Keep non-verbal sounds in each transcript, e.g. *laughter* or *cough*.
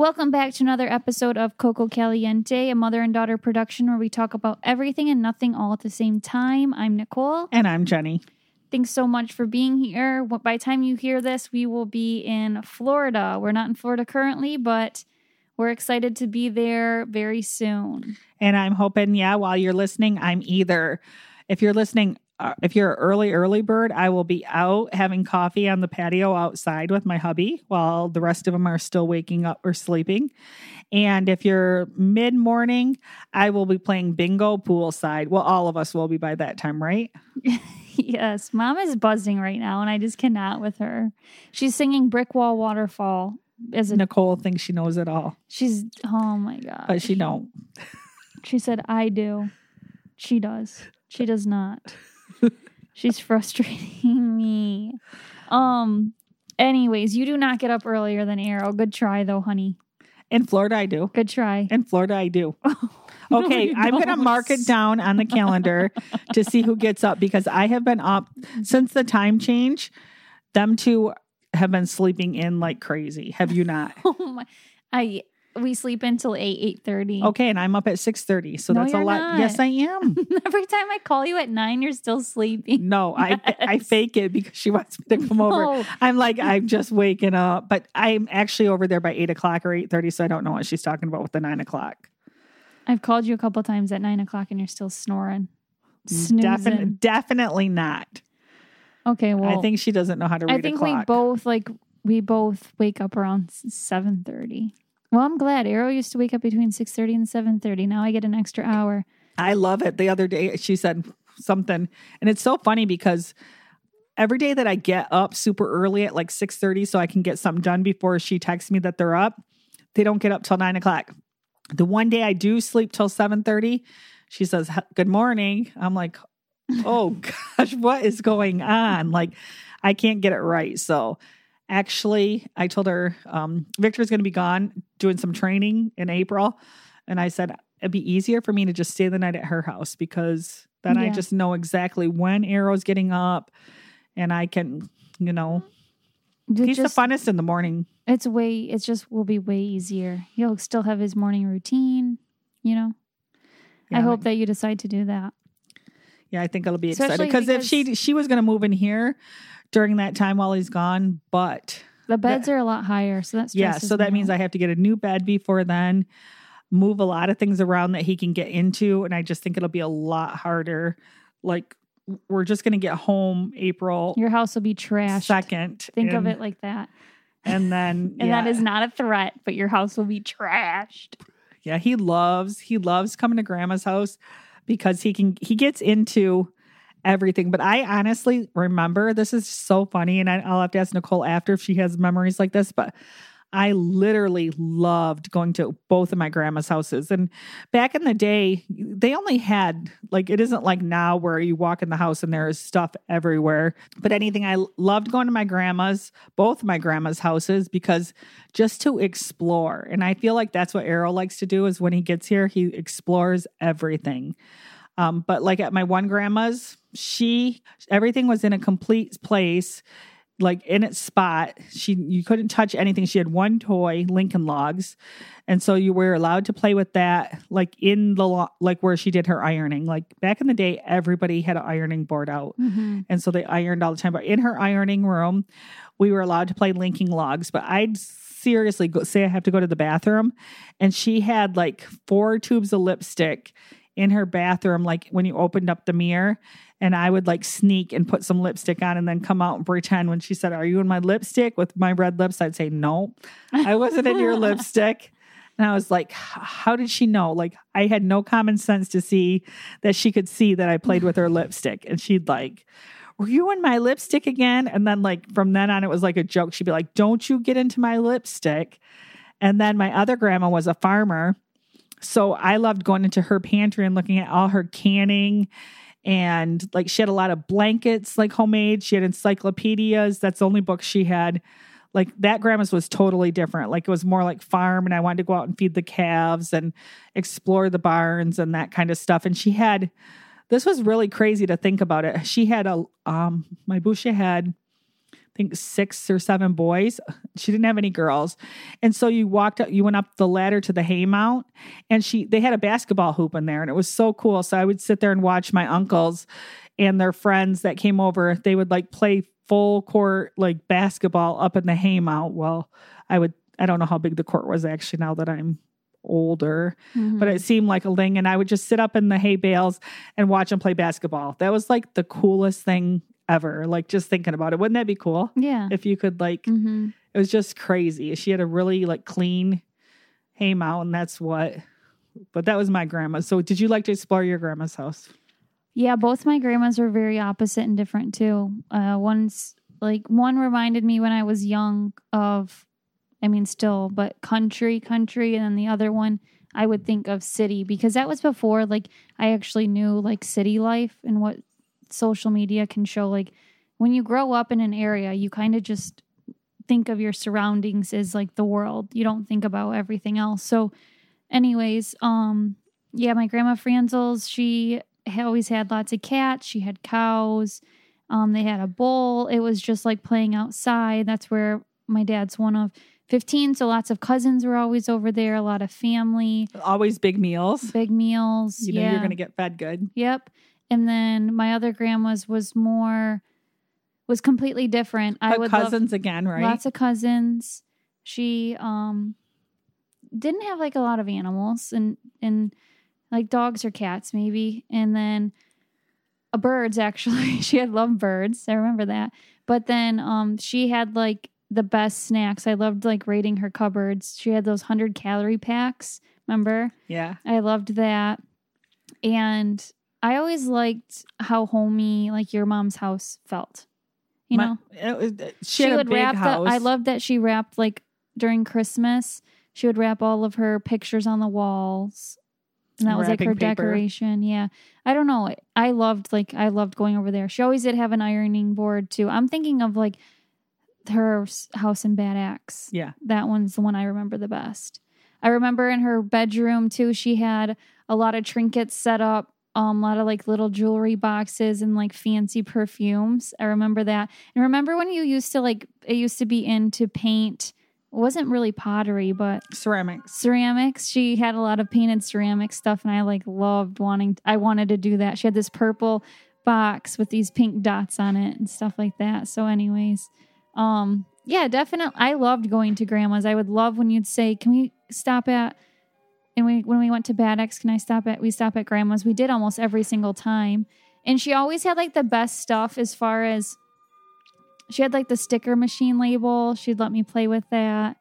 Welcome back to another episode of Coco Caliente, a mother and daughter production where we talk about everything and nothing all at the same time. I'm Nicole. And I'm Jeni. Thanks so much for being here. By the time you hear this, we will be in Florida. We're not in Florida currently, but we're excited to be there very soon. And I'm hoping, yeah, while you're listening, I'm either, if you're listening Uh, if you're an early, early bird, I will be out having coffee on the patio outside with my hubby while the rest of them are still waking up or sleeping. And if you're mid morning, I will be playing bingo poolside. Well, all of us will be by that time, right? *laughs* yes. Mom is buzzing right now, and I just cannot with her. She's singing Brick Wall Waterfall. As a, Nicole thinks she knows it all. She's, oh my God. But she don't. She said, I do. She does. She does not. She's *laughs* frustrating me. Um. Anyways, you do not get up earlier than Arrow. Good try though, honey. In Florida, I do. Good try. In Florida, I do. *laughs* okay, I'm going to mark it down on the calendar *laughs* to see who gets up because I have been up since the time change. Them two have been sleeping in like crazy. Have you not? Oh my! I we sleep until 8 8 30 okay and i'm up at 6 30 so no, that's a lot. Not. yes i am. *laughs* Every time i call you at 9 you're still sleeping. No i *laughs* i fake it because she wants me to come no. over. I'm like i'm just waking up but i'm actually over there by 8 o'clock or 8 30 so i don't know what she's talking about with the 9 o'clock. I've called you a couple times at 9 o'clock and you're still snoring. Snoozing. definitely not. Okay well i think she doesn't know how to read i think we both like we both wake up around 7 30 well, I'm glad. Arrow used to wake up between 6:30 and 7:30. Now I get an extra hour. I love it. The other day she said something, and it's so funny because every day that I get up super early at like 6:30 so I can get something done before she texts me that they're up, they don't get up till nine o'clock. The one day I do sleep till 7:30, she says, Good morning. I'm like, *laughs* oh gosh, what is going on? Like, I can't get it right. So actually, I told her um, Victor's going to be gone doing some training in April. And I said, it'd be easier for me to just stay the night at her house because then yeah. I just know exactly when Arrow's getting up and I can, you know, he's just, the funnest in the morning. It's way, it's just will be way easier. He'll still have his morning routine, you know. Yeah, I hope that you decide to do that. Yeah, I think it'll be exciting because if she she was going to move in here, during that time while he's gone. But the beds are a lot higher, so that's yeah. So that out. means I have to get a new bed before then, move a lot of things around that he can get into, and I just think it'll be a lot harder. Like we're just going to get home April. Your house will be trashed. Second, think and, of it like that. And then, *laughs* and yeah. that is not a threat, but your house will be trashed. Yeah, he loves he loves coming to grandma's house because he can he gets into everything. But I honestly remember this is so funny, and I, will have to ask Nicole after if she has memories like this. But I literally loved going to both of my grandma's houses. And back in the day, they only had, like, it isn't like now where you walk in the house and there is stuff everywhere. But anything, I loved going to my grandma's, both my grandma's houses, because just to explore. And I feel like that's what Arrow likes to do is when he gets here, he explores everything. Um, but like at my one grandma's, she everything was in a complete place. like in its spot. She you couldn't touch anything. She had one toy, Lincoln Logs, and so you were allowed to play with that, like in the lo- like where she did her ironing. Like back in the day, everybody had an ironing board out, Mhm. and so they ironed all the time. But in her ironing room, we were allowed to play Lincoln Logs. But I'd seriously go, say I have to go to the bathroom, and she had like four tubes of lipstick in her bathroom, like when you opened up the mirror. And I would like sneak and put some lipstick on and then come out and pretend when she said, Are you in my lipstick with my red lips? I'd say, No, I wasn't in your *laughs* lipstick. And I was like, How did she know? Like, I had no common sense to see that she could see that I played with her *laughs* lipstick. And she'd like, were you in my lipstick again? And then like from then on, it was like a joke. She'd be like, don't you get into my lipstick. And then my other grandma was a farmer. So I loved going into her pantry and looking at all her canning. And like she had a lot of blankets, like homemade. She had encyclopedias. That's the only book she had. Like that grandma's was totally different. Like it was more like farm, and I wanted to go out and feed the calves and explore the barns and that kind of stuff. And she had this was really crazy to think about it. She had a um my Busha had think six or seven boys. She didn't have any girls. And so you walked up you went up the ladder to the hay mount and she they had a basketball hoop in there and it was so cool. So I would sit there and watch my uncles and their friends that came over. They would like play full court like basketball up in the hay mount. Well, I would I don't know how big the court was actually now that I'm older Mhm. but it seemed like a thing. And I would just sit up in the hay bales and watch them play basketball. That was like the coolest thing ever. Like just thinking about it. Wouldn't that be cool? yeah. If you could like, hmm it was just crazy. She had a really like clean hay mound. And that's what, but that was my grandma. So did you like to explore your grandma's house? Yeah, both my grandmas were very opposite and different too. Uh, one's like one reminded me when I was young of, I mean, still, but country, country, and then the other one I would think of city because that was before like I actually knew like city life and what social media can show. Like when you grow up in an area, you kind of just think of your surroundings as like the world. You don't think about everything else. So, anyways, um, yeah, my grandma Franzels, she always had lots of cats. She had cows. Um, they had a bull. It was just like playing outside. That's where my dad's one of 15. So lots of cousins were always over there, a lot of family, Always big meals. big meals. You know yeah. you're going to get fed good. Yep. And then my other grandma's was more, was completely different. I But would love- cousins again, right? Lots of cousins. She um didn't have like a lot of animals and and like dogs or cats maybe. And then uh, birds actually. *laughs* she had loved birds. I remember that. But then um she had like the best snacks. I loved like raiding her cupboards. She had those 100 calorie packs, remember? yeah. I loved that. And I always liked how homey like your mom's house felt. You My- know? it was- uh, she, she, had a would big wrap house. the I loved that she wrapped like during Christmas, she would wrap all of her pictures on the walls. And that was like her paper. decoration. Yeah. I don't know. I loved like I loved going over there. She always did have an ironing board too. I'm thinking of like her house in Bad Axe. Yeah. That one's the one I remember the best. I remember in her bedroom too, she had a lot of trinkets set up, um, a lot of like little jewelry boxes and like fancy perfumes. I remember that. And remember when you used to like it used to be in to paint it wasn't really pottery, but ceramics. ceramics. She had a lot of painted ceramic stuff, and I like loved wanting. I wanted to do that. She had this purple box with these pink dots on it and stuff like that. So, anyways, um, yeah, definitely. I loved going to grandma's. I would love when you'd say, "Can we stop at?" And we when we went to Bad Axe, can I stop at? We stop at grandma's. We did almost every single time, and she always had like the best stuff as far as. She had like the sticker machine label. She'd let me play with that.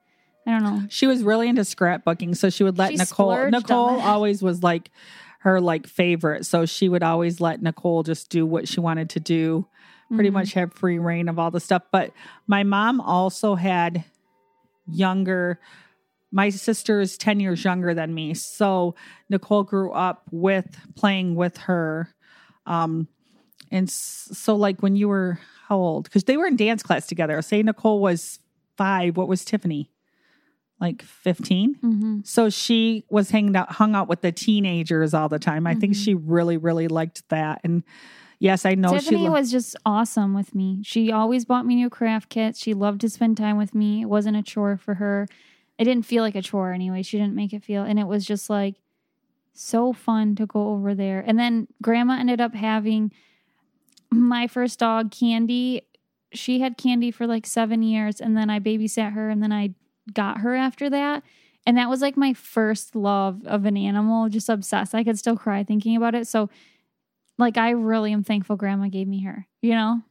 I don't know. She was really into scrapbooking, so she would let She Nicole. Nicole always was like her like favorite, so she would always let Nicole just do what she wanted to do. Pretty Mhm. much have free reign of all the stuff. But my mom also had younger. My sister is ten years younger than me, so Nicole grew up with playing with her. Um, and so like when you were how old? Because they were in dance class together. Say Nicole was five. What was Tiffany? Like fifteen. Mhm. So she was hanging out, hung out with the teenagers all the time. I think Mhm. she really, really liked that. And Yes, I know. Tiffany she lo- was just awesome with me. She always bought me new craft kits. She loved to spend time with me. It wasn't a chore for her. It didn't feel like a chore anyway. She didn't make it feel, and it was just like so fun to go over there. And then grandma ended up having my first dog, Candy. She had Candy for like seven years, and then I babysat her, and then I got her after that. And that was like my first love of an animal, just obsessed. I could still cry thinking about it. So, like, I really am thankful grandma gave me her, you know?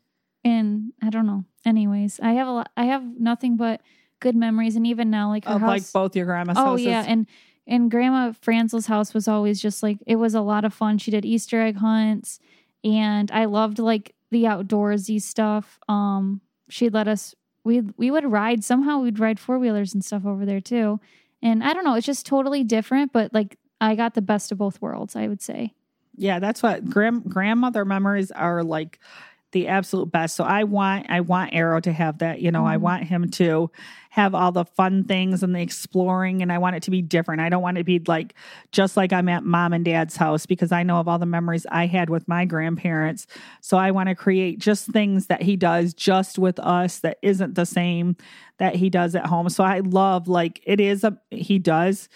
And I don't know. Anyways, I have a lot, I have nothing but good memories. And even now, like, her of house. like both your grandma's Oh houses. yeah, and and Grandma Franzel's house was always just like it was a lot of fun. She did Easter egg hunts, and I loved like the outdoorsy stuff. Um, she'd let us we we would ride somehow we'd ride four wheelers and stuff over there too. And I don't know, it's just totally different, but like I got the best of both worlds. I would say. Yeah, that's what grand grandmother memories are like the absolute best. So I want I want Arrow to have that. You know, I Mhm. want him to have all the fun things and the exploring and I want it to be different. I don't want it to be like just like I'm at mom and dad's house because I know of all the memories I had with my grandparents. So I want to create just things that he does just with us that isn't the same that he does at home. So I love like it is a he does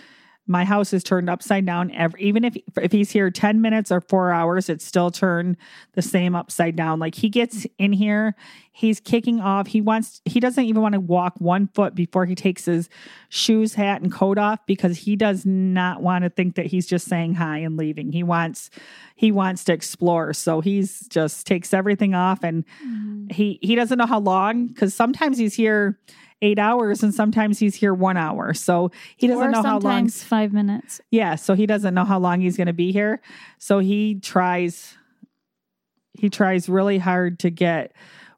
my house is turned upside down every even if if he's here 10 minutes or 4 hours it's still turned the same upside down. Like he gets in here he's kicking off. He wants he doesn't even want to walk one foot before he takes his shoes hat and coat off because he does not want to think that he's just saying hi and leaving. He wants he wants to explore. So he's just takes everything off and mm-hmm. he he doesn't know how long because sometimes he's here eight hours and sometimes he's here one hour so he doesn't or know how long sometimes five minutes. yeah, so he doesn't know how long he's going to be here. So he tries he tries really hard to get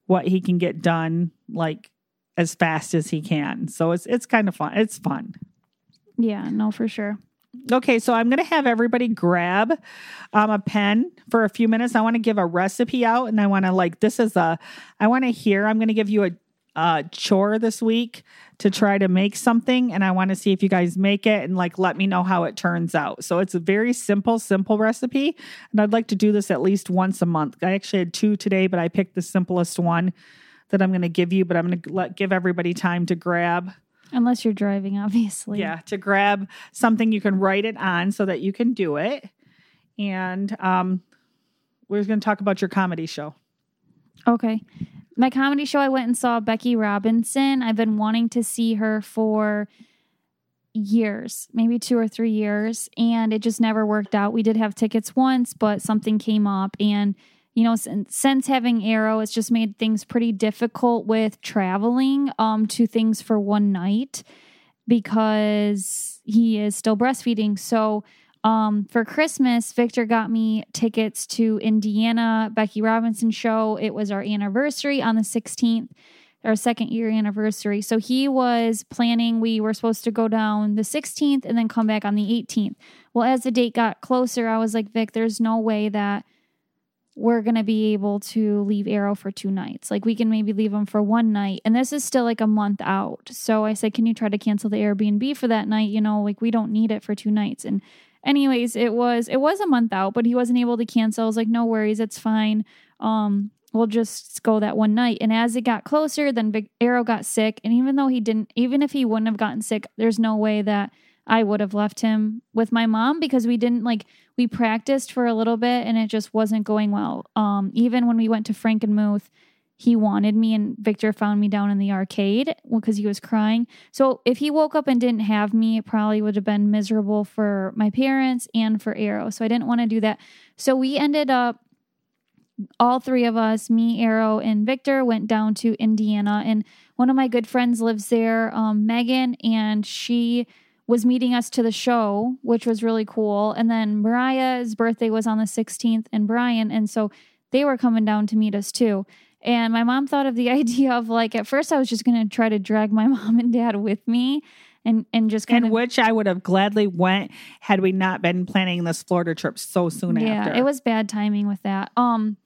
what he can get done like as fast as he can. So it's it's kind of fun. It's fun. Yeah, no, for sure. Okay, so I'm going to have everybody grab um, a pen for a few minutes. I want to give a recipe out, and I want to like this is a I want to hear. I'm going to give you a, a chore this week to try to make something, and I want to see if you guys make it and like let me know how it turns out. So it's a very simple, simple recipe, and I'd like to do this at least once a month. I actually had two today, but I picked the simplest one that I'm going to give you. But I'm going to let give everybody time to grab. Unless you're driving, obviously. Yeah, to grab something you can write it on so that you can do it. And um, we're going to talk about your comedy show. Okay. My comedy show, I went and saw Becky Robinson. I've been wanting to see her for years, maybe two or three years, and it just never worked out. We did have tickets once, but something came up. And, you know, since, since having Arrow, it's just made things pretty difficult with traveling um, to things for one night because he is still breastfeeding. So, um, for Christmas, Victor got me tickets to Indiana Becky Robinson show. It was our anniversary on the 16th, our second year anniversary. So he was planning, we were supposed to go down the 16th and then come back on the 18th. Well, as the date got closer, I was like, Vic, there's no way that we're going to be able to leave Arrow for two nights. Like we can maybe leave them for one night. And this is still like a month out. So I said, can you try to cancel the Airbnb for that night? You know, like we don't need it for two nights. And anyways, it was it was a month out, but he wasn't able to cancel. I was like, no worries, it's fine. Um, we'll just go that one night. And as it got closer, then Big Arrow got sick. And even though he didn't, even if he wouldn't have gotten sick, there's no way that I would have left him with my mom because we didn't like we practiced for a little bit and it just wasn't going well. Um, even when we went to Frankenmuth, he wanted me and Victor found me down in the arcade because he was crying. So if he woke up and didn't have me, it probably would have been miserable for my parents and for Arrow. So I didn't want to do that. So we ended up all three of us, me, Arrow, and Victor, went down to Indiana. And one of my good friends lives there, um, Megan, and she was meeting us to the show, which was really cool. And then Mariah's birthday was on the 16th, and Brian. And so they were coming down to meet us too. And my mom thought of the *laughs* idea of like, at first, I was just going to try to drag my *laughs* mom and dad with me. And, and just kind of And of which I would have gladly went had we not been planning this Florida trip so soon yeah, after. it was bad timing with that. Um,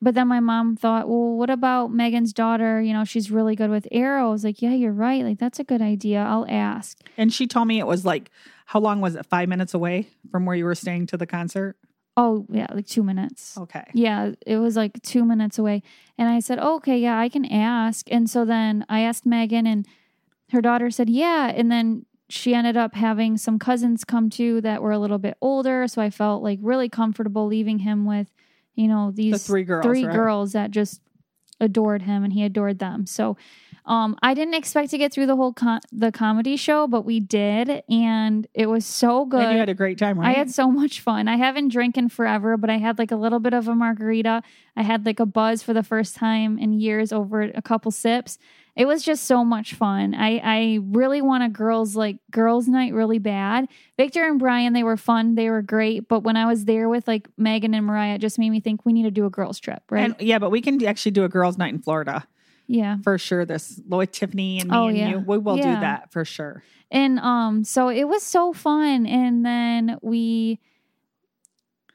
but then my mom thought, well, what about Megan's daughter? You know, she's really good with arrows. Like, yeah, you're right. Like that's a good idea. I'll ask. And she told me it was like, how long was it? Five minutes away from where you were staying to the concert? Oh yeah, like two minutes. Okay. Yeah, it was like two minutes away. And I said, oh, okay, yeah, I can ask. And so then I asked Megan, and her daughter said, yeah. And then she ended up having some cousins come too that were a little bit older. So I felt like really comfortable leaving him with, you know, these three girls, three right? girls that just adored him and he adored them. So um, I didn't expect to get through the whole com- the comedy show, but we did, and it was so good. And you had a great time, right? I had so much fun. I haven't drinking forever, but I had like a little bit of a margarita. I had like a buzz for the first time in years over a couple sips. It was just so much fun. I I really want a girls like girls night really bad. Victor and Brian, they were fun. They were great. But when I was there with like Megan and Mariah, it just made me think we need to do a girls trip, right? And, yeah, but we can actually do a girls' night in Florida yeah. for sure. This Lloyd, Tiffany, and me Oh, and yeah. you, we will Yeah. do that for sure. And um so it was so fun and then we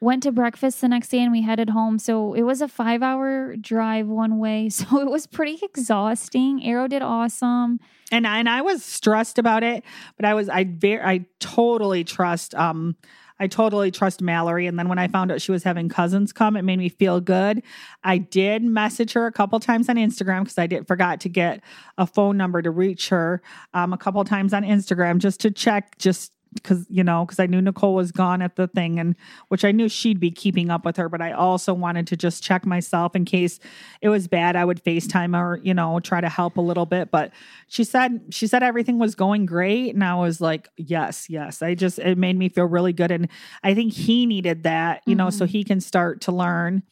went to breakfast the next day and we headed home. So it was a 5-hour drive one way. *laughs* So it was pretty exhausting. Arrow did awesome. and I, and I was stressed about it, but I was I very I totally trust um I totally trust Mallory. And then when I found out she was having cousins come, it made me feel good. I did message her a couple times on Instagram because I did forgot to get a phone number to reach her um, a couple times on Instagram just to check just because you know because I knew Nicole was gone at the thing and which I knew she'd be keeping up with her but I also wanted to just check myself in case it was bad I would FaceTime her you know try to help a little bit but she said she said everything was going great and I was like yes yes. I just it made me feel really good and I think he needed that you know so mm-hmm. he can start to learn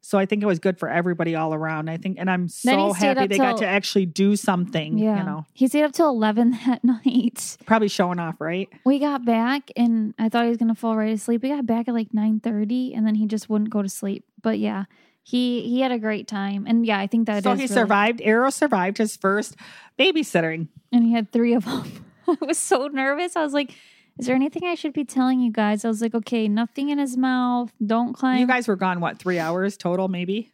so I think it was good for everybody all around I think and I'm so happy they got to actually do something Yeah. you know He stayed up till 11 *laughs* that night. probably showing off right We got back and I thought he was going to fall right asleep. We got back at like 9:30 and then he just wouldn't go to sleep. But yeah, he he had a great time. And yeah, I think that so he really- survived arrow survived his first babysitting and he had three of them. *laughs* I was so nervous. I was like, "Is there anything I should be telling you guys?" I was like, "Okay, nothing in his mouth. Don't climb." you guys were gone what three hours total maybe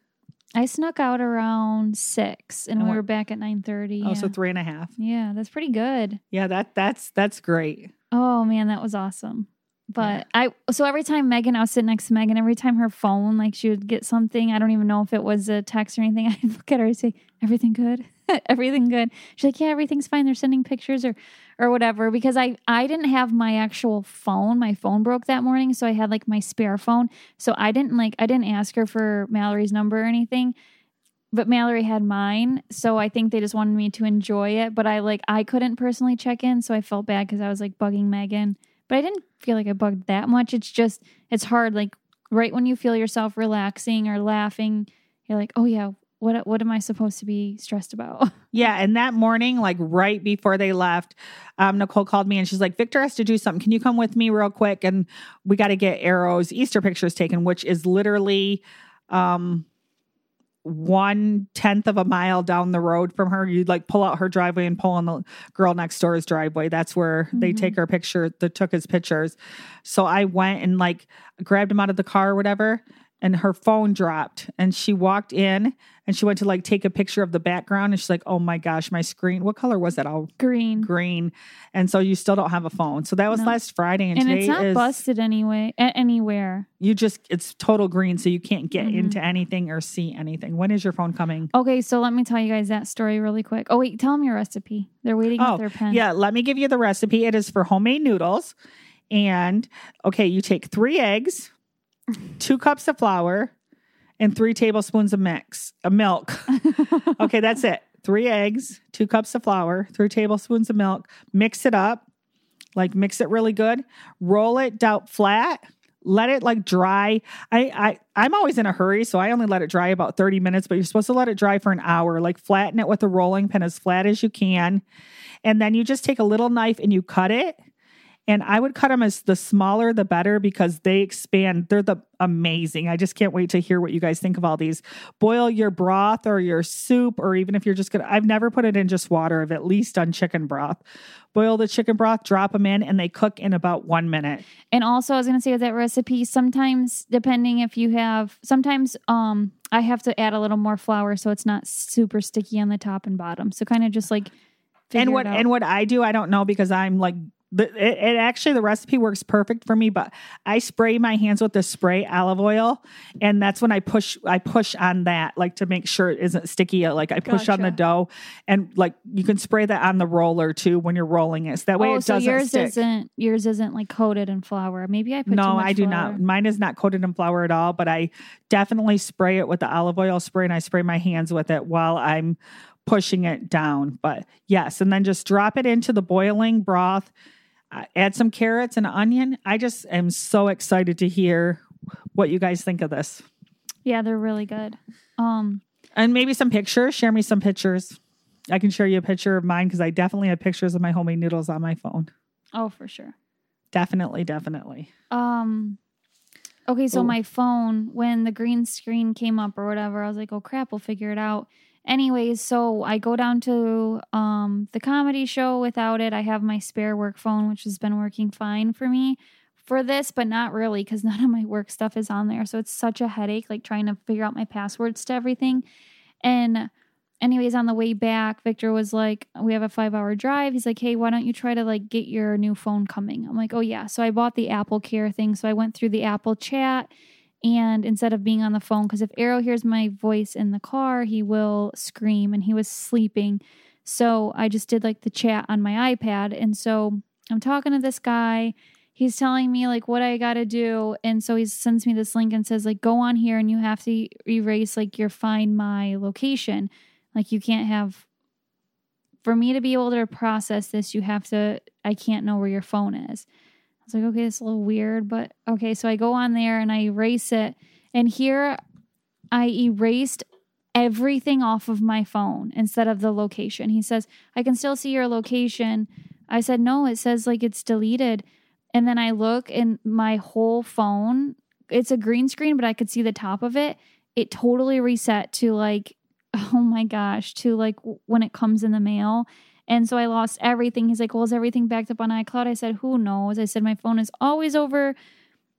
I snuck out around six, and And we were back at nine thirty. oh yeah. so three and a half yeah, that's pretty good. yeah that that's that's great Oh man, that was awesome. But I so every time Megan, I was sitting next to Megan. Every time her phone, like she would get something. I don't even know if it was a text or anything. *laughs* I'd look at her and say, "Everything good? *laughs* everything good?" She's like, "Yeah, everything's fine. They're sending pictures or or whatever." Because I I didn't have my actual phone. My phone broke that morning, so I had like my spare phone. So I didn't like I didn't ask her for Mallory's number or anything. But Mallory had mine, so I think they just wanted me to enjoy it. But I like I couldn't personally check in, so I felt bad because I was like bugging Megan. But I didn't feel like I bugged that much. It's just it's hard. Like right when you feel yourself relaxing or laughing, you're like, oh yeah, what what am I supposed to be stressed about? *laughs* Yeah, and that morning, like right before they left, um, Nicole called me and she's like, "Victor has to do something. Can you come with me real quick?" And we got to get Arrow's Easter pictures taken, which is literally um, one tenth of a mile down the road from her. You'd like pull out her driveway and pull on the girl next door's driveway. That's where they Mhm. take her picture. They took his pictures. So I went and like grabbed him out of the car or whatever. And her phone dropped, and she walked in, and she went to like take a picture of the background, and she's like, "Oh my gosh, my screen! What color was that? All Green. green." And so you still don't have a phone. So that was No. last Friday, and, And it's not is busted anyway anywhere. you just it's total green, so you can't get Mhm. into anything or see anything. When is your phone coming? Okay, so let me tell you guys that story really quick. Oh wait, tell them your recipe. They're waiting Oh, with their pen. Yeah, let me give you the recipe. It is for homemade noodles. And okay, you take three eggs, *laughs* two cups of flour, and three tablespoons of mix, of milk. *laughs* okay, that's it. Three eggs, two cups of flour, three tablespoons of milk. Mix it up, like mix it really good. Roll it out flat. Let it like dry. I, I I'm always in a hurry, so I only let it dry about 30 minutes, but you're supposed to let it dry for an hour. Like flatten it with a rolling pin as flat as you can. And then you just take a little knife and you cut it. And I would cut them as the smaller the better because they expand. They're the amazing. I just can't wait to hear what you guys think of all these. Boil your broth or your soup, or even if you're just gonna, I've never put it in just water. I've at least done chicken broth. Boil the chicken broth, drop them in, and they cook in about one minute. And also, I was going to say with that recipe, sometimes depending if you have, sometimes um, I have to add a little more flour so it's not super sticky on the top and bottom. So kind of just like. and what and what I do, I don't know because I'm like The, it, it actually the recipe works perfect for me, but I spray my hands with the spray olive oil, and that's when I push I push on that like to make sure it isn't sticky. Uh, like I push on the dough, and like you can spray that on the roller too when you're rolling it. So that way oh, it so doesn't yours stick. isn't yours isn't like coated in flour. Maybe I put no, I do flour. not. Mine is not coated in flour at all, but I definitely spray it with the olive oil spray and I spray my hands with it while I'm pushing it down. But yes, and then just drop it into the boiling broth. Add some carrots and onion. I just am so excited to hear what you guys think of this. Yeah, they're really good. Um, And maybe some pictures. Share me some pictures. I can share you a picture of mine because I definitely have pictures of my homemade noodles on my phone. oh for sure. Definitely, definitely. Um okay, so Ooh. my phone, when the green screen came up or whatever, I was like, oh crap, we'll figure it out. Anyways, so I go down to um the comedy show without it. I have my spare work phone, which has been working fine for me for this, but not really because *laughs* none of my work stuff is on there. So it's such a headache, like trying to figure out my passwords to everything. And anyways, on the way back, Victor was like, We have a five hour drive. He's like, Hey, why don't you try to like get your new phone coming? I'm like, Oh yeah. So I bought the Apple Care thing. So I went through the Apple chat and instead of being on the phone, because if Arrow hears my voice in the car, he will scream and he was sleeping. So I just did like the chat on my iPad. And so I'm talking to this guy. He's telling me like what I got to do. And so he sends me this link and says, like, go on here and you have to erase like your find my location. Like, you can't have, for me to be able to process this, you have to, I can't know where your phone is. Was like, okay, it's a little weird, but okay. So I go on there and I erase it. And here I erased everything off of my phone instead of the location. He says, I can still see your location. I said, no, it says like it's deleted. And then I look and my whole phone, it's a green screen, but I could see the top of it. It totally reset to like, *laughs* oh my gosh, to like when it comes in the mail. And so I lost everything. He's like, Well, is everything backed up on iCloud? I said, Who knows? I said, My phone is always over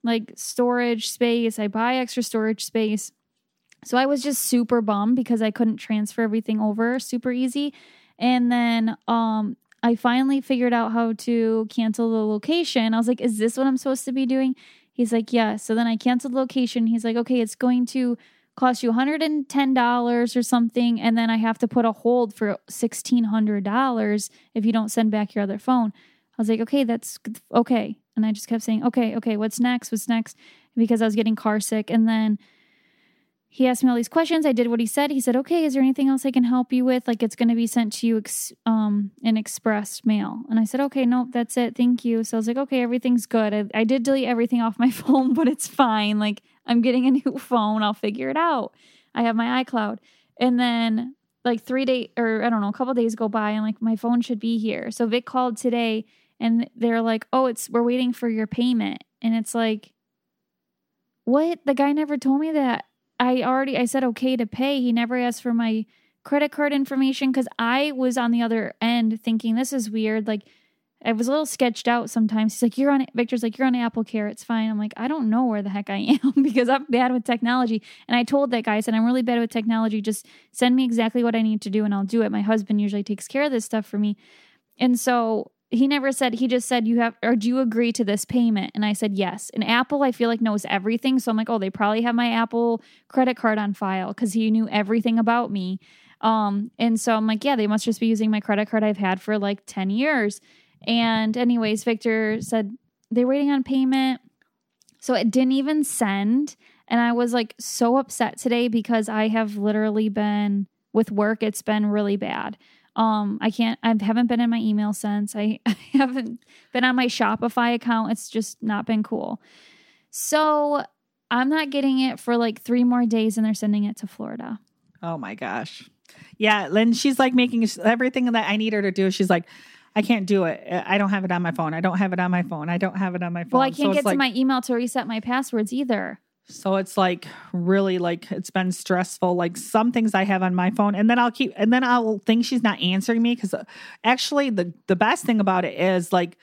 like storage space. I buy extra storage space. So I was just super bummed because I couldn't transfer everything over super easy. And then um I finally figured out how to cancel the location. I was like, is this what I'm supposed to be doing? He's like, yeah. So then I canceled the location. He's like, okay, it's going to cost you $110 or something. And then I have to put a hold for $1,600 if you don't send back your other phone. I was like, okay, that's okay. And I just kept saying, okay, okay, what's next? What's next? Because I was getting car sick. And then he asked me all these questions. I did what he said. He said, "Okay, is there anything else I can help you with? Like it's going to be sent to you ex- um in express mail." And I said, "Okay, nope, that's it. Thank you." So I was like, "Okay, everything's good." I, I did delete everything *laughs* off my phone, but it's fine. Like I'm getting a *laughs* new phone. I'll figure it out. I have my iCloud. And then like 3 days or I don't know, a couple days go by and like my phone should be here. So Vic called today and they're like, "Oh, it's we're waiting for your payment." And it's like what? The guy never told me that. I already I said okay to pay. He never asked for my credit card information cuz I was on the other end thinking this is weird. Like I was a little sketched out sometimes. He's like, You're on Victor's like, You're on Apple Care, it's fine. I'm like, I don't know where the heck I am *laughs* because I'm bad with technology. And I told that guy, I said, I'm really bad with technology. Just send me exactly what I need to do and I'll do it. My husband usually takes care of this stuff for me. And so he never said, he just said, You have, or do you agree to this payment? And I said, Yes. And Apple, I feel like, knows everything. So I'm like, Oh, they probably have my Apple credit card on file because he knew everything about me. Um, and so I'm like, Yeah, they must just be using my credit card I've had for like 10 years. And, anyways, Victor said, They're waiting on payment. So it didn't even send. And I was like so upset today because I have literally been with work, it's been really bad. Um, I can't, I haven't been in my email since. I, *laughs* I haven't been on my Shopify account. It's just not been cool. So I'm not getting it for like three more days and they're sending it to Florida. Oh my gosh. Yeah, Lynn, she's like making everything that I need her to do. She's like, I can't do it. Uh, I don't have it on my phone. I don't have it on my phone. I don't have it on my phone. Well, I can't so get like, to my email to reset my passwords either. So it's like really like it's been stressful. Like some things I have on my phone, and then I'll keep, and then I'll think she's not answering me because uh, actually the the best thing about it is like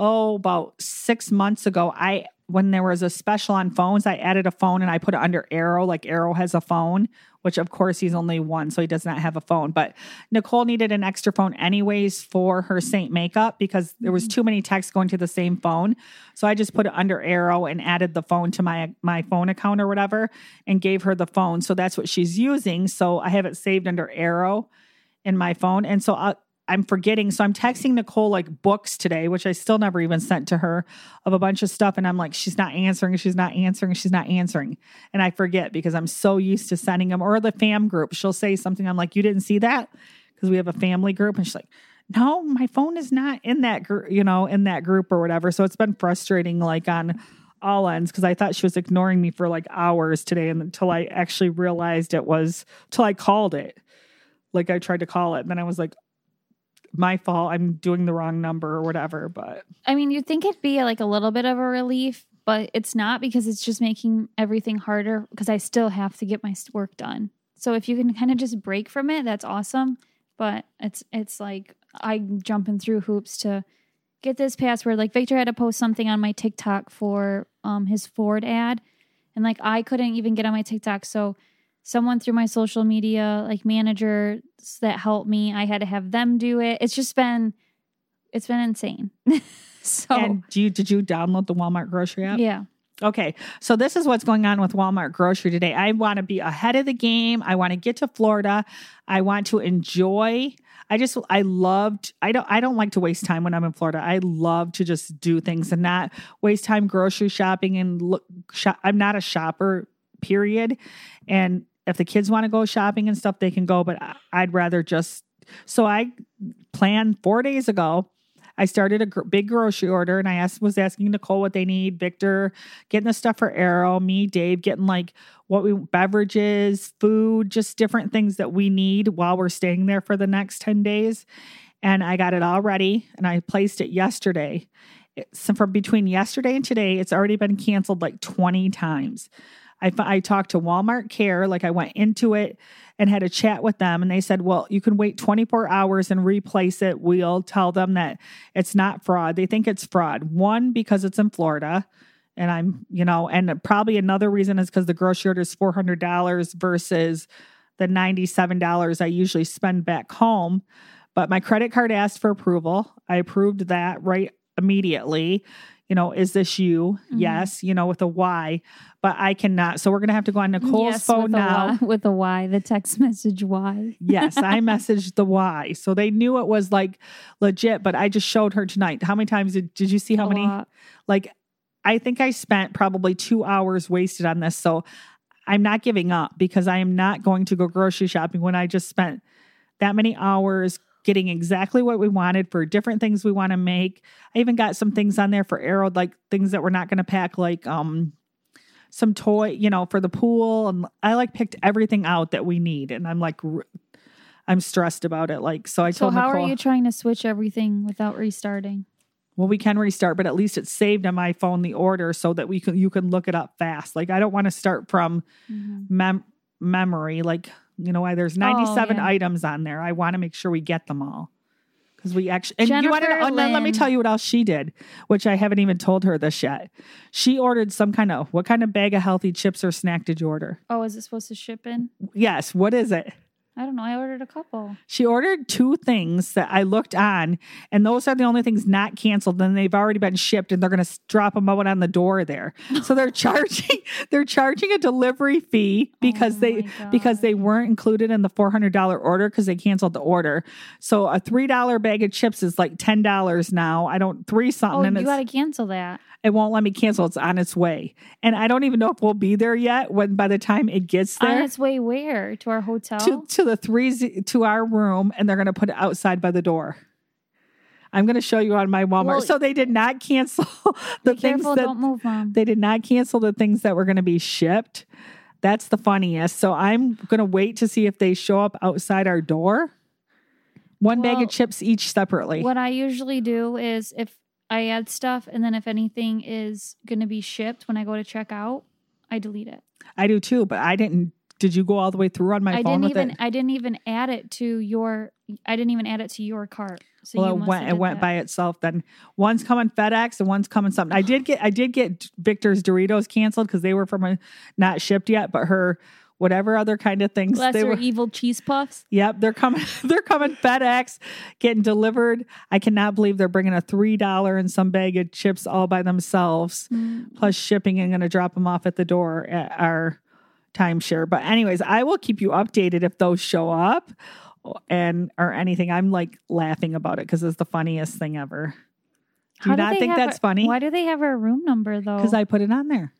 oh, about six months ago, I when there was a special on phones, I added a phone and I put it under Arrow, like Arrow has a phone, which of course he's only one, so he does not have a phone. But Nicole needed an extra phone anyways for her Saint makeup because there was mm-hmm. too many texts going to the same phone. So I just put it under Arrow and added the phone to my my phone account or whatever and gave her the phone. So that's what she's using. So I have it saved under Arrow in my phone. And so I, I'm forgetting. So I'm texting Nicole like books today, which I still never even sent to her of a bunch of stuff. And I'm like, she's not answering, she's not answering, she's not answering. And I forget because I'm so used to sending them or the fam group. She'll say something. I'm like, you didn't see that? Because we have a family group. And she's like, no, my phone is not in that group, you know, in that group or whatever. So it's been frustrating, like on all ends, because I thought she was ignoring me for like hours today and until I actually realized it was till I called it. Like I tried to call it. And then I was like, my fault. I'm doing the wrong number or whatever. But I mean, you'd think it'd be like a little bit of a relief, but it's not because it's just making everything harder because I still have to get my work done. So if you can kind of just break from it, that's awesome. But it's it's like I'm jumping through hoops to get this password. Like Victor had to post something on my TikTok for um his Ford ad, and like I couldn't even get on my TikTok. So someone through my social media like managers that helped me, I had to have them do it. It's just been it's been insane. *laughs* so and do you did you download the Walmart grocery app? yeah. Okay, so this is what's going on with Walmart grocery today. I want to be ahead of the game. I want to get to Florida. I want to enjoy. I just I loved. I don't I don't like to waste time when I'm in Florida. I love to just do things and not waste time grocery shopping and look. Shop, I'm not a shopper. Period. And if the kids want to go shopping and stuff, they can go. But I'd rather just. So I planned four days ago. I started a gr- big grocery order and I asked was asking Nicole what they need, Victor getting the stuff for Arrow, me, Dave getting like what we beverages, food, just different things that we need while we're staying there for the next 10 days. And I got it all ready and I placed it yesterday. So from between yesterday and today, it's already been canceled like 20 times. I, I talked to Walmart Care, like I went into it and had a chat with them, and they said, Well, you can wait 24 hours and replace it. We'll tell them that it's not fraud. They think it's fraud. One, because it's in Florida. And I'm, you know, and probably another reason is because the grocery order is $400 versus the $97 I usually spend back home. But my credit card asked for approval. I approved that right immediately. You know, is this you? Mhm. Yes, you know, with a Y, but I cannot. So we're going to have to go on Nicole's Yes, phone with a now. Y, with a Y, the text message Y. yes, I *laughs* messaged the Y. So they knew it was like legit, but I just showed her tonight. How many times did, did you see how A many? lot. Like, I think I spent probably two hours wasted on this. So I'm not giving up because I am not going to go grocery shopping when I just spent that many hours getting exactly what we wanted for different things we want to make. I even got some things on there for Arrow, like things that we're not going to pack, like um some toy, you know, for the pool. And I like picked everything out that we need. And I'm like, I'm stressed about it. Like, so I So told how Nicole, are you trying to switch everything without restarting? well, we can restart, but at least it's saved on my phone the order so that we can you can look it up fast. Like, I don't want to start from Mhm. mem- memory. Like, you know, why there's 97 yeah. items on there. I want to make sure we get them all. Because we actually, and you want to, Jennifer oh, no, let me tell you what else she did, which I haven't even told her this yet. She ordered some kind of, what kind of bag of healthy chips or snack did you order? Oh, is it supposed to ship in? Yes, what is it? I don't know. I ordered a couple. She ordered two things that I looked on, and those are the only things not canceled. And they've already been shipped, and they're going to drop them out on the door there. So they're *laughs* charging they're charging a delivery fee because Oh they my because they weren't included in the four hundred dollar order because they canceled the order. So a three dollar bag of chips is like ten dollars now. I don't three something, Oh, you got to cancel that. it won't let me cancel. It's on its way, and I don't even know if we'll be there yet. When by the time it gets there, On its way where? To our hotel? to to the three to our room and they're going to put it outside by the door. I'm going to show you on my Walmart. Well, so they did not cancel *laughs* the things careful. that move, Mom. they did not cancel the things that were going to be shipped. That's the funniest. So I'm going to wait to see if they show up outside our door. One bag of chips each separately. What I usually do is if I add stuff and then if anything is going to be shipped when I go to check out, I delete it. I do too, but I didn't did you go all the way through on my I phone didn't with even it? I didn't even add it to your I didn't even add it to your cart. So well, it went it went that. by itself. Then one's coming FedEx and one's coming something. I did get I did get Victor's Doritos canceled because they were from a not shipped yet, but her whatever other kind of things they Lesser were. evil cheese puffs. Yep, they're coming. *laughs* They're coming FedEx, getting delivered. I cannot believe they're bringing a three dollar and some bag of chips all by themselves, Mm. plus shipping, and going to drop them off at the door at our timeshare. But anyways, I will keep you updated if those show up and or anything. I'm like laughing about it because it's the funniest thing ever. Do you How not think that's funny? Why do they have our room number though? Because I put it on there.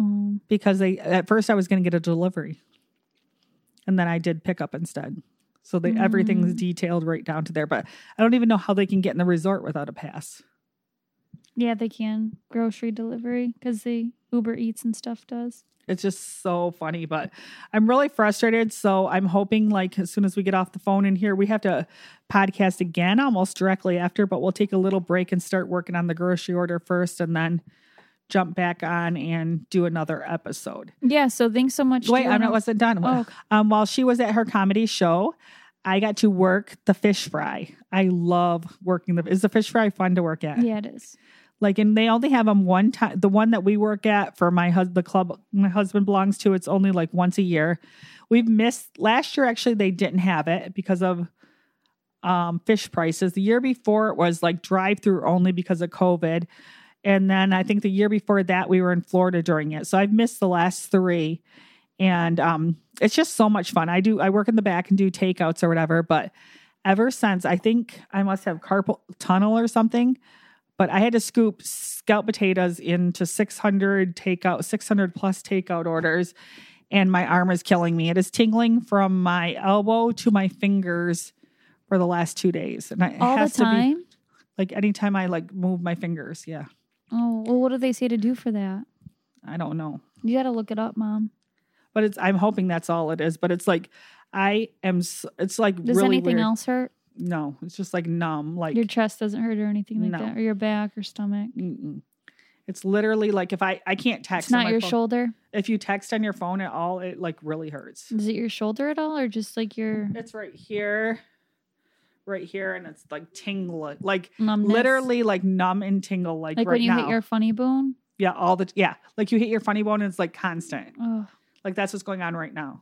Oh. because they at first I was going to get a delivery, and then I did pick up instead. So they, everything's Mm. detailed right down to there. But I don't even know how they can get in the resort without a pass. Yeah, they can grocery delivery because the Uber Eats and stuff does. It's just so funny, but I'm really frustrated. So I'm hoping, like, as soon as we get off the phone in here, we have to podcast again almost directly after, but we'll take a little break and start working on the grocery order first and then jump back on and do another episode. Yeah. So thanks so much. Wait, I wasn't done. Oh. Um, while she was at her comedy show, I got to work the fish fry. I love working the. Is the fish fry fun to work at? Yeah, it is. Like, and they only have them one time. The one that we work at for my husband, the club my husband belongs to, it's only like once a year. We've missed last year. Actually, they didn't have it because of um, fish prices. The year before it was like drive through only because of COVID. And then I think the year before that we were in Florida during it. So I've missed the last three. And um, it's just so much fun. I do I work in the back and do takeouts or whatever, but ever since I think I must have carpal tunnel or something, but I had to scoop scalp potatoes into 600 takeout 600 plus takeout orders and my arm is killing me. It is tingling from my elbow to my fingers for the last 2 days. And it All the has to be time. like anytime I like move my fingers, yeah. Oh, well, what do they say to do for that? I don't know. You got to look it up, mom. But it's I'm hoping that's all it is, but it's like I am it's like Does really anything weird. else hurt? No, it's just like numb like Your chest doesn't hurt or anything like No. that, or your back or stomach. mm-mm. It's literally like if I I can't text It's not your phone. shoulder. If you text on your phone at all, it like really hurts. Is it your shoulder at all, or just like your It's right here, right here, and it's like tingle, like numbness? literally like numb and tingle, like, right now. like right when you now. hit your funny bone. yeah, all the yeah, like you hit your funny bone, and it's like constant. Oh, Like that's what's going on right now.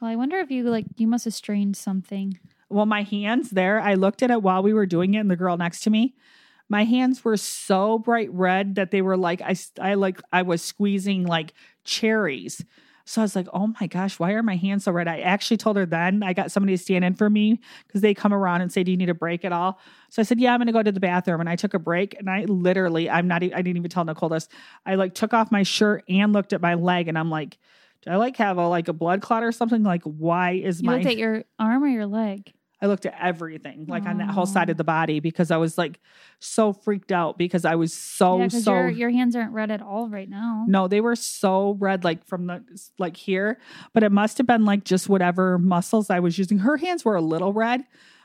well, I wonder if you like you must have strained something. Well, my hands there, I looked at it while we were doing it, and the girl next to me, my hands were so bright red that they were like I, I like I was squeezing like cherries. So I was like, oh my gosh, why are my hands so red? I actually told her then I got somebody to stand in for me because they come around and say, do you need a break at all? So I said, yeah, I'm going to go to the bathroom. And I took a break and I literally, I'm not, I didn't even tell Nicole this. I like took off my shirt and looked at my leg and I'm like, do I like have a like a blood clot or something? Like, why is You my looked at your arm or your leg. I looked at everything, like on that whole side of the body, because I was like so freaked out because I was so yeah, so. your your hands aren't red at all right now. no, they were so red, like from the like here, but it must have been like just whatever muscles I was using. Her hands were a little red,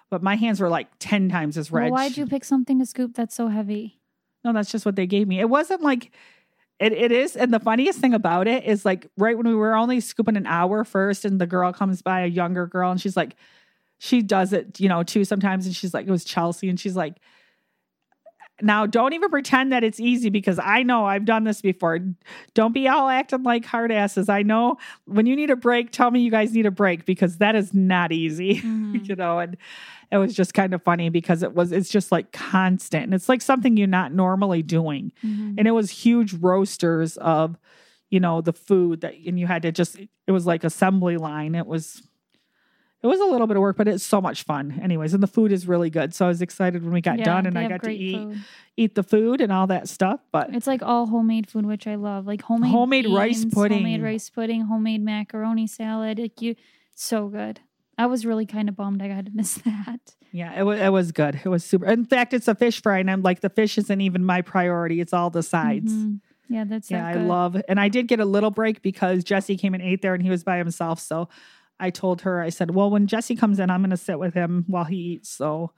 but my hands were like ten times as red. Well, why'd you pick something to scoop that's so heavy? No, that's just what they gave me. It wasn't like it, it is. And the funniest thing about it is like right when we were only scooping an hour first, and the girl comes by, a younger girl, and she's like, she does it, you know, too sometimes. And she's like, it was Chelsea, and she's like, now don't even pretend that it's easy because I know I've done this before. Don't be all acting like hard asses. I know when you need a break, tell me you guys need a break because that is not easy, *laughs* Mhm. you know, and it was just kind of funny because it was it's just like constant and it's like something you're not normally doing Mhm. and it was huge roasters of you know the food that and you had to just it was like assembly line it was it was a little bit of work but it's so much fun anyways and the food is really good so i was excited when we got Yeah, done and i got to eat food. eat the food and all that stuff but It's like all homemade food, which I love. Like homemade Homemade rice pudding. homemade rice pudding, homemade macaroni salad. Like you, so good. I was really kind of bummed I had to *laughs* miss that. yeah it was it was good it was super in fact it's a fish fry and i'm like the fish isn't even my priority it's all the sides Mhm. Yeah, that's Yeah, I love and I did get a little break because Jesse came and ate there and he was by himself. So I told her, I said, Well, when Jesse comes in, I'm gonna sit with him while he eats. So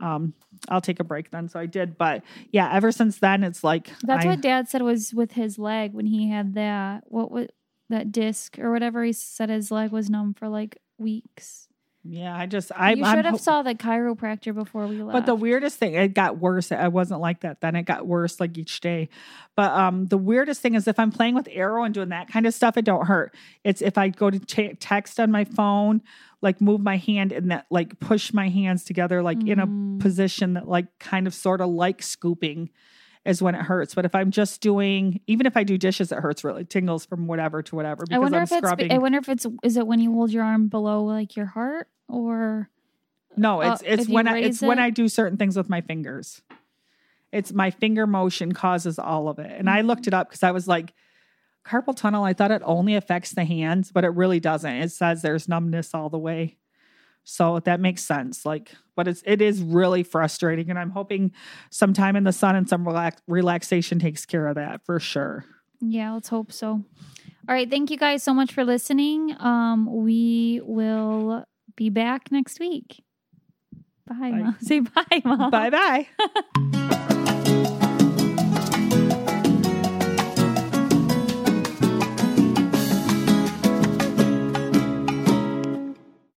um I'll take a break then. So I did. But yeah, ever since then it's like That's I, what Dad said was with his leg when he had that. What was that disc or whatever. He said his leg was numb for like weeks. Yeah, I just I you I'm should have ho- saw the chiropractor before we left. But the weirdest thing, it got worse. I wasn't like that then. It got worse like each day. But um, the weirdest thing is if I'm playing with Arrow and doing that kind of stuff, it don't hurt. It's if I go to ta text on my phone, like move my hand and that like push my hands together, like in Mm. a position that like kind of sort of like scooping is when it hurts. But if I'm just doing, even if I do dishes, it hurts really. It tingles from whatever to whatever because I wonder I'm if it's. I wonder if it's. Is it when you hold your arm below like your heart or? No, Uh, it's it's when I, it's when? I do certain things with my fingers. It's my finger motion causes all of it. And I looked it up because I was like, carpal tunnel, I thought it only affects the hands, but it really doesn't. It says there's numbness all the way. So that makes sense. Like, but it's it is really frustrating. And I'm hoping sometime in the sun and some relax, relaxation takes care of that for sure. Yeah, let's hope so. All right, thank you guys so much for listening. Um, we will be back next week. Bye, Bye. Mom. *laughs* Say bye, mom. Bye bye. *laughs*